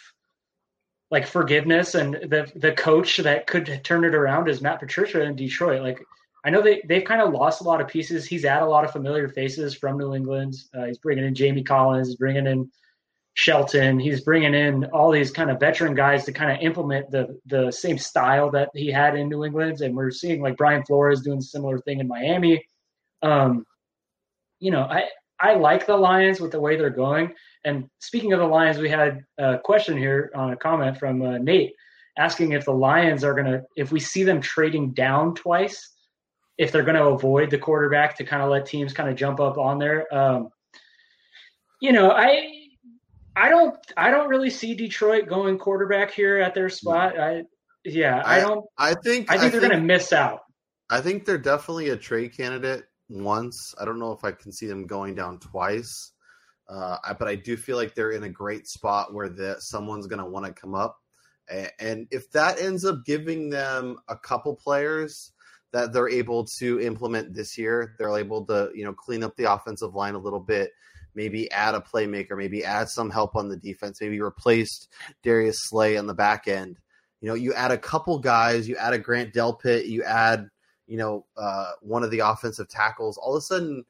like forgiveness and the the coach that could turn it around is Matt Patricia in Detroit. Like I know they they've kind of lost a lot of pieces. He's at a lot of familiar faces from New England. Uh, he's bringing in Jamie Collins. He's bringing in Shelton. He's bringing in all these kind of veteran guys to kind of implement the the same style that he had in New England, and we're seeing like Brian Flores doing a similar thing in Miami. Um, you know, I I like the Lions with the way they're going. And speaking of the Lions, we had a question here on a comment from uh, Nate asking if the Lions are gonna if we see them trading down twice, if they're going to avoid the quarterback to kind of let teams kind of jump up on there. Um, you know, I I don't I don't really see Detroit going quarterback here at their spot. I yeah, I, I don't. I think I think I they're going to miss out. I think they're definitely a trade candidate once. I don't know if I can see them going down twice, uh, but I do feel like they're in a great spot where the, someone's going to want to come up, and if that ends up giving them a couple players that they're able to implement this year, they're able to you know clean up the offensive line a little bit maybe add a playmaker, maybe add some help on the defense, maybe replace Darius Slay on the back end. You know, you add a couple guys, you add a Grant Delpit, you add, you know, uh, one of the offensive tackles. All of a sudden,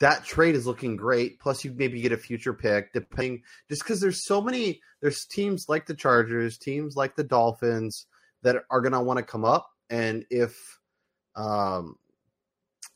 that trade is looking great. Plus, you maybe get a future pick, depending just because there's so many. There's teams like the Chargers, teams like the Dolphins that are going to want to come up, and if, um,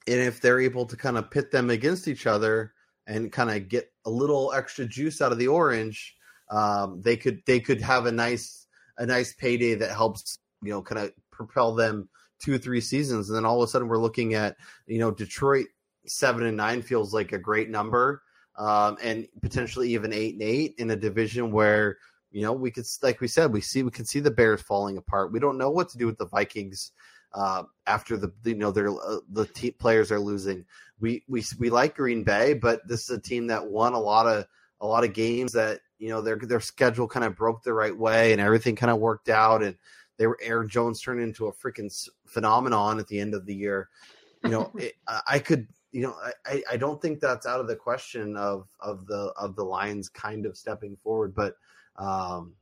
and if they're able to kind of pit them against each other, and kind of get a little extra juice out of the orange, um, they could they could have a nice a nice payday that helps you know kind of propel them two or three seasons, and then all of a sudden we're looking at you know Detroit seven and nine feels like a great number, um, and potentially even eight and eight in a division where you know we could like we said we see we can see the Bears falling apart. We don't know what to do with the Vikings uh, after the you know they're uh, the team players are losing we we we like Green Bay, but this is a team that won a lot of a lot of games that you know their their schedule kind of broke the right way and everything kind of worked out and they were Aaron Jones turned into a freaking phenomenon at the end of the year. You know, it, I could you know I, I don't think that's out of the question of of the of the Lions kind of stepping forward, but um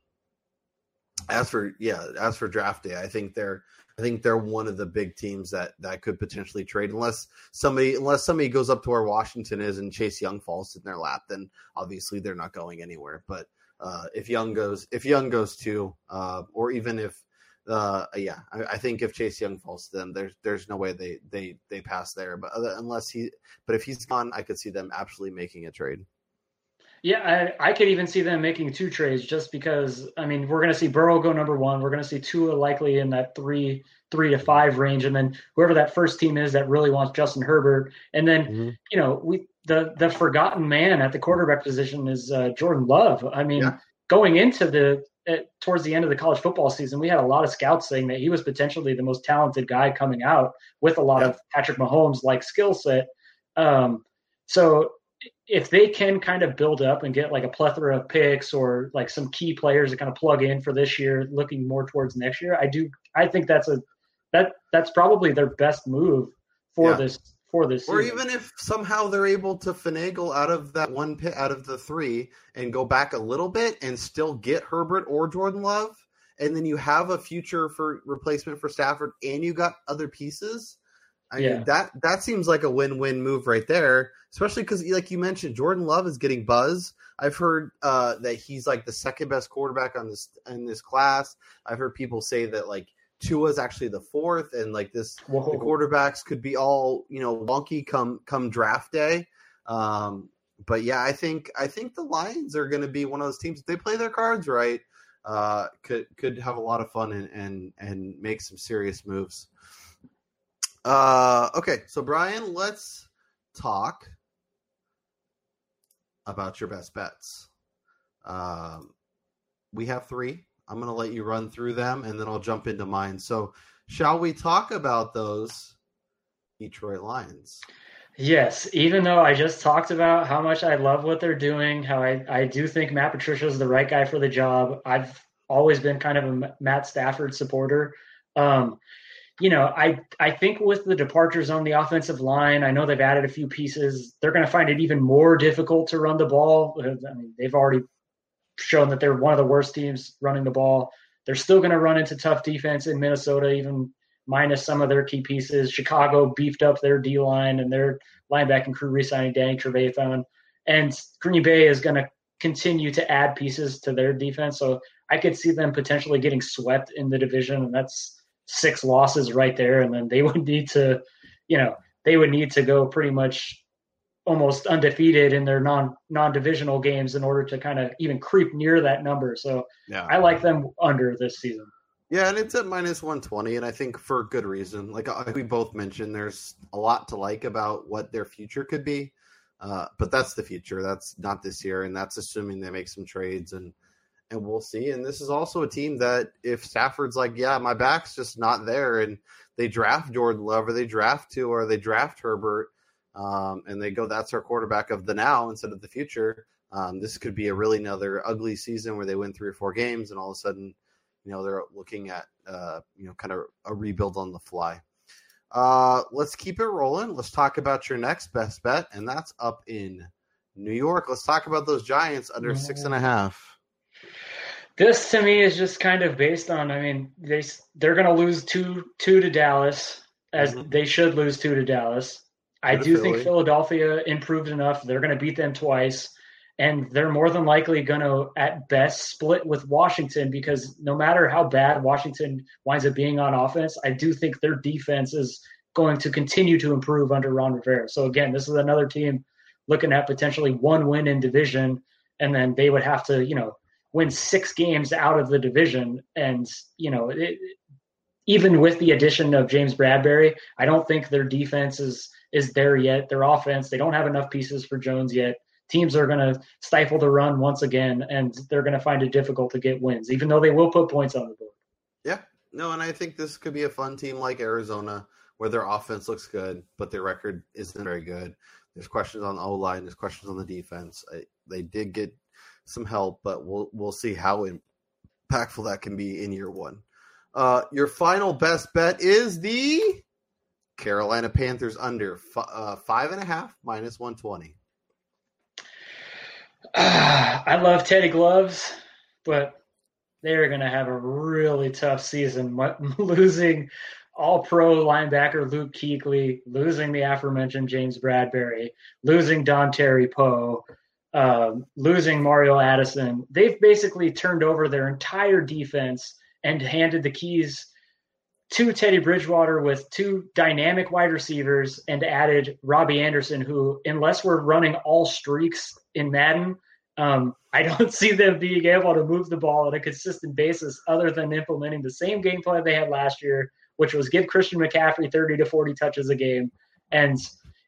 as for yeah, as for draft day, I think they're I think they're one of the big teams that that could potentially trade unless somebody unless somebody goes up to where Washington is and Chase Young falls in their lap, then obviously they're not going anywhere. But uh, if Young goes if Young goes too, uh, or even if uh, yeah, I, I, think if Chase Young falls to them, there's there's no way they they they pass there. But other, unless he, but if he's gone, I could see them absolutely making a trade. Yeah, I, I could even see them making two trades just because. I mean, we're going to see Burrow go number one. We're going to see Tua likely in that three three to five range, and then whoever that first team is that really wants Justin Herbert, and then mm-hmm. you know we the the forgotten man at the quarterback position is uh, Jordan Love. I mean, yeah. Going into the at, towards the end of the college football season, we had a lot of scouts saying that he was potentially the most talented guy coming out with a lot yeah. of Patrick Mahomes like skill set. Um, so if they can kind of build up and get like a plethora of picks or like some key players to kind of plug in for this year, looking more towards next year, I do I think that's a that that's probably their best move for yeah. this for this or even if somehow they're able to finagle out of that one pit out of the three and go back a little bit and still get Herbert or Jordan Love, and then you have a future for replacement for Stafford, and you got other pieces. I yeah. mean that that seems like a win-win move right there, especially because like you mentioned, Jordan Love is getting buzz. I've heard uh, that he's like the second best quarterback on this in this class. I've heard people say that like Tua is actually the fourth, and like this, Whoa. the quarterbacks could be all you know wonky come come draft day. Um, but yeah, I think I think the Lions are going to be one of those teams. If they play their cards right, uh, could could have a lot of fun and and and make some serious moves. Uh, okay, so Brian, let's talk about your best bets. Um, we have three. I'm going to let you run through them and then I'll jump into mine. So, shall we talk about those Detroit Lions? Yes, even though I just talked about how much I love what they're doing, how I, I do think Matt Patricia is the right guy for the job. I've always been kind of a Matt Stafford supporter. Um, you know, I I think with the departures on the offensive line, I know they've added a few pieces. They're going to find it even more difficult to run the ball. I mean, they've already shown that they're one of the worst teams running the ball. They're still going to run into tough defense in Minnesota, even minus some of their key pieces. Chicago beefed up their D line and their linebacking crew, re-signing Danny Trevathan, and Green Bay is going to continue to add pieces to their defense. So I could see them potentially getting swept in the division, and that's six losses right there. And then they would need to, you know, they would need to go pretty much almost undefeated in their non non divisional games in order to kind of even creep near that number. So yeah. I like them under this season. Yeah, and it's at minus one twenty, and I think for good reason. Like we both mentioned, there's a lot to like about what their future could be, uh, but that's the future. That's not this year, and that's assuming they make some trades and and we'll see. And this is also a team that if Stafford's like, yeah, my back's just not there, and they draft Jordan Love or they draft Tua or they draft Herbert, um, and they go, that's our quarterback of the now instead of the future. Um, this could be a really another ugly season where they win three or four games, and all of a sudden, you know, they're looking at uh, you know kind of a rebuild on the fly. Uh, let's keep it rolling. Let's talk about your next best bet, and that's up in New York. Let's talk about those Giants under six and a half. This to me is just kind of based on. I mean, they they're going to lose two two to Dallas, as mm-hmm. they should lose two to Dallas. I do Philly. think Philadelphia improved enough. They're going to beat them twice. And they're more than likely going to, at best, split with Washington because no matter how bad Washington winds up being on offense, I do think their defense is going to continue to improve under Ron Rivera. So, again, this is another team looking at potentially one win in division, and then they would have to, you know, win six games out of the division. And, you know, it, even with the addition of James Bradberry, I don't think their defense is is there yet. Their offense, they don't have enough pieces for Jones yet. Teams are going to stifle the run once again, and they're going to find it difficult to get wins, even though they will put points on the board. Yeah, no, and I think this could be a fun team like Arizona, where their offense looks good, but their record isn't very good. There's questions on the O line. There's questions on the defense. I, they did get some help, but we'll we'll see how impactful that can be in year one. Uh, your final best bet is the Carolina Panthers under f- uh, five and a half minus one twenty. Uh, I love Teddy Gloves, but they're going to have a really tough season. losing all pro linebacker Luke Kuechly, losing the aforementioned James Bradberry, losing Dontari Poe. um, losing Mario Addison, they've basically turned over their entire defense and handed the keys to Teddy Bridgewater with two dynamic wide receivers and added Robby Anderson, who, unless we're running all streaks in Madden, um, I don't see them being able to move the ball on a consistent basis other than implementing the same game plan they had last year, which was give Christian McCaffrey 30 to 40 touches a game. And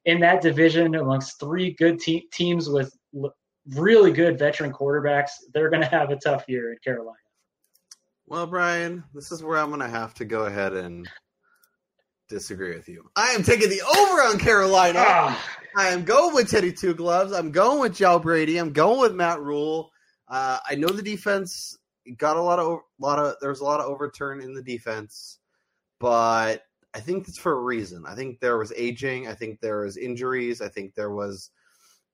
in that division, amongst three good te- teams with l- really good veteran quarterbacks, they're going to have a tough year in Carolina. Well, Brian, this is where I'm going to have to go ahead and disagree with you. I am taking the over on Carolina. Ah, I am going with Teddy Two Gloves. I'm going with Joe Brady. I'm going with Matt Rhule. Uh, I know the defense got a lot of lot of there's a lot of overturn in the defense, but I think it's for a reason. I think there was aging. I think there was injuries. I think there was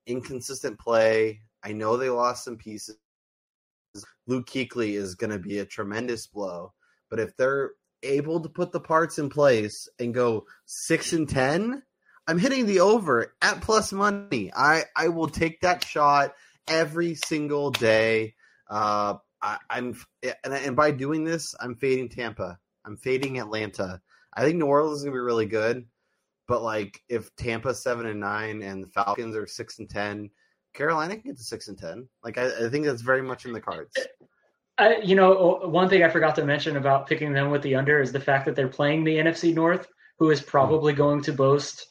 inconsistent play. I know they lost some pieces. Luke Kuechly is going to be a tremendous blow, but if they're able to put the parts in place and go six and ten, I'm hitting the over at plus money. I I will take that shot every single day. Uh, I, I'm and, and by doing this, I'm fading Tampa. I'm fading Atlanta. I think New Orleans is gonna be really good, but like if Tampa seven and nine and the Falcons are six and ten, Carolina can get to six and ten. Like I, I think that's very much in the cards. I, you know, one thing I forgot to mention about picking them with the under is the fact that they're playing the NFC North, who is probably going to boast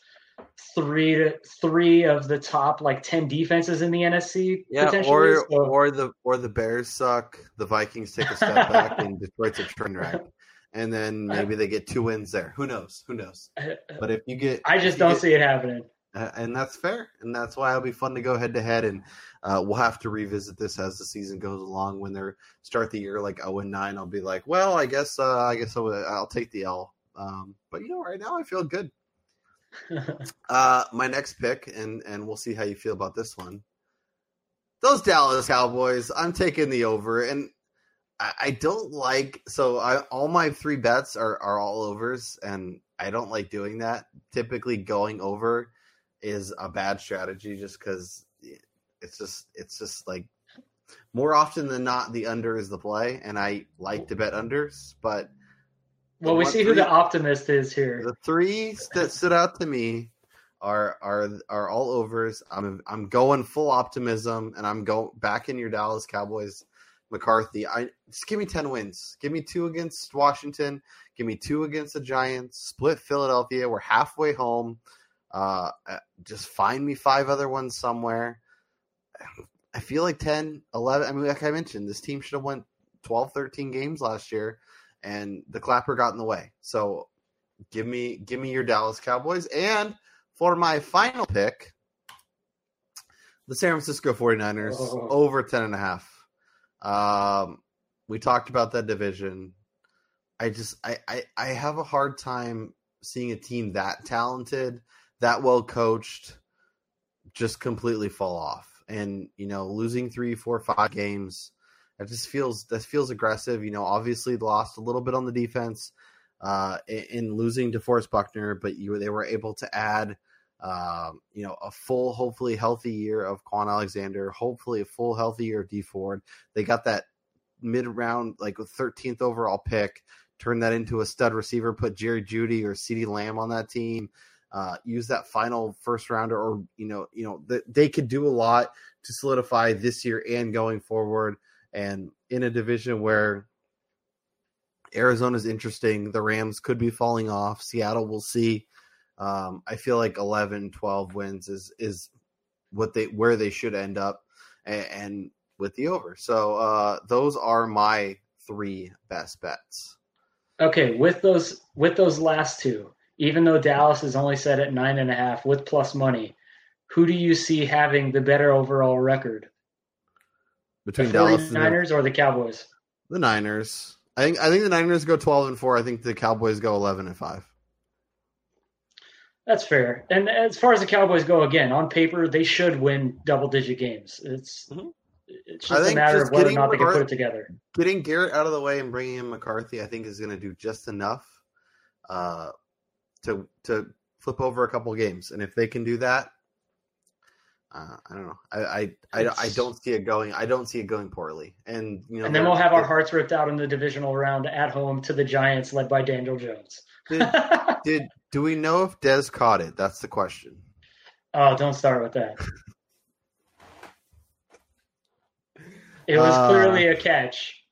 three to three of the top like ten defenses in the NFC. Yeah, potentially. or So- or the or the Bears suck. The Vikings take a step back, and Detroit's a train wreck. And then maybe they get two wins there. Who knows? Who knows? But if you get, I just don't get- see it happening. And that's fair, and that's why it'll be fun to go head to head, and uh, we'll have to revisit this as the season goes along. When they start the year like zero and nine, I'll be like, well, I guess uh, I guess I'll, I'll take the L. Um, but you know, right now I feel good. Uh, my next pick, and and we'll see how you feel about this one. Those Dallas Cowboys, I'm taking the over, and I, I don't like. So I, all my three bets are are all overs, and I don't like doing that. Typically, going over is a bad strategy, just because it's just it's just like more often than not, the under is the play, and I like to bet unders, but well, we see who the optimist is here. the three that stood out to me are are are all overs. I'm I'm going full optimism, and I'm going back in your Dallas Cowboys. McCarthy, I just give me ten wins. Give me two against Washington. Give me two against the Giants. Split Philadelphia. We're halfway home. Uh, uh, just find me five other ones somewhere. I feel like 10, 11. I mean, like I mentioned, this team should have won 12, 13 games last year, and the clapper got in the way. So give me give me your Dallas Cowboys. And for my final pick, the San Francisco 49ers Oh. over 10 and a half. Um, we talked about that division. I just I, I I have a hard time seeing a team that talented, that well coached, just completely fall off. And you know, losing three, four, five games, that just feels that feels aggressive. You know, obviously lost a little bit on the defense uh, in, in losing DeForest Buckner, but you they were able to add, um, you know, a full, hopefully healthy year of Kwon Alexander, hopefully a full healthy year of Dee Ford. They got that mid round, like thirteenth overall pick, turn that into a stud receiver, put Jerry Jeudy or CeeDee Lamb on that team. Uh, use that final first rounder, or you know, you know, that they could do a lot to solidify this year and going forward. And in a division where Arizona's interesting. The Rams could be falling off. Seattle, we'll see. Um, I feel like 11, 12 wins is is what they where they should end up, and, and with the over. So uh, those are my three best bets. Okay, with those with those last two, even though Dallas is only set at nine and a half with plus money, who do you see having the better overall record? The Between Dallas and the, 49ers or the Cowboys? the Niners, I think I think the Niners go twelve and four. I think the Cowboys go eleven and five. That's fair. And as far as the Cowboys go, again, on paper, they should win double digit games. It's Mhm. it's just a matter just of whether or not they can put it together. Getting Garrett out of the way and bringing in McCarthy, I think, is going to do just enough uh, to to flip over a couple games. And if they can do that, uh, I don't know. I I, I I don't see it going. I don't see it going poorly. And you know, and then we'll have our hearts ripped out in the divisional round at home to the Giants, led by Daniel Jones. Did, did do we know if Dez caught it? That's the question. Oh, don't start with that. It was Uh, clearly a catch.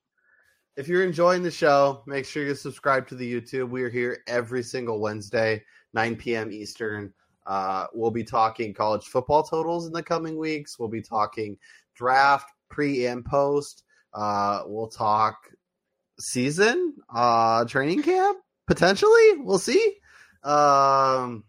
If you're enjoying the show, make sure you subscribe to the YouTube. We are here every single Wednesday, 9 p.m. Eastern. Uh, we'll be talking college football totals in the coming weeks. We'll be talking draft, pre and post. Uh, we'll talk season, uh, training camp, potentially. We'll see. Um,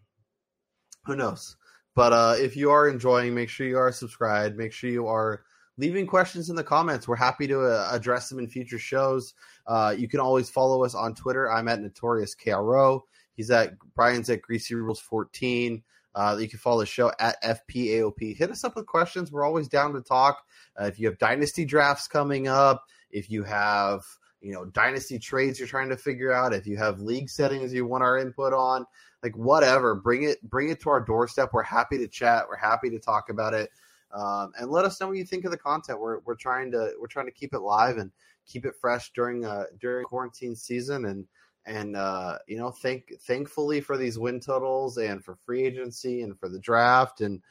who knows? But uh, if you are enjoying, make sure you are subscribed. Make sure you are leaving questions in the comments. We're happy to uh, address them in future shows. Uh, you can always follow us on Twitter. I'm at Notorious KRO. He's at Brian's at Greasy Rules 14. Uh, you can follow the show at FPAOP. Hit us up with questions. We're always down to talk. Uh, if you have dynasty drafts coming up, if you have you know dynasty trades you're trying to figure out, if you have league settings you want our input on, like whatever, bring it bring it to our doorstep. We're happy to chat. We're happy to talk about it um, and let us know what you think of the content. We're we're trying to we're trying to keep it live and keep it fresh during uh during quarantine season and and uh, you know thank thankfully for these win totals and for free agency and for the draft and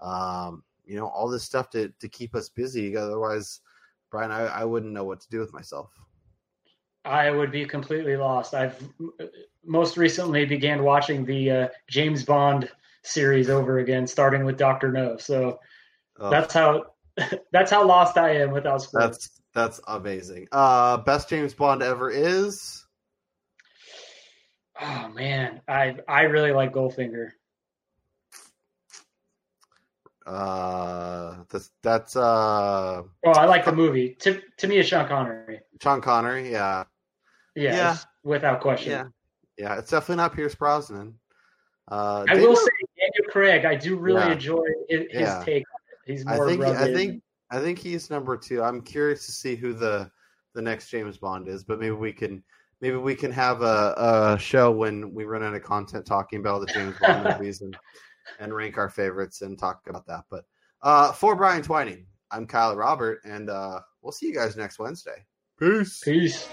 um, you know all this stuff to to keep us busy. Otherwise, Brian, I, I wouldn't know what to do with myself. I would be completely lost. I've most recently began watching the uh, James Bond series over again, starting with Doctor No. So Oh, that's how that's how lost I am without sports. that's that's amazing. Uh, best James Bond ever is. Oh man, I I really like Goldfinger. Uh, that's that's uh Oh, I like the movie. To to me, it's Sean Connery. Sean Connery. Yeah, Yeah, Yeah. without question. yeah, yeah. It's definitely not Pierce Brosnan. Uh, I Daniel- will say Daniel Craig. I do really Yeah. enjoy his, his Yeah. take on it. He's I think rugged. I think I think he's number two. I'm curious to see who the the next James Bond is, but maybe we can maybe we can have a, a show when we run out of content talking about the James Bond movies and and rank our favorites and talk about that. But uh, for Brian Twining, I'm Kyle Robert, and uh, we'll see you guys next Wednesday. Peace. Peace.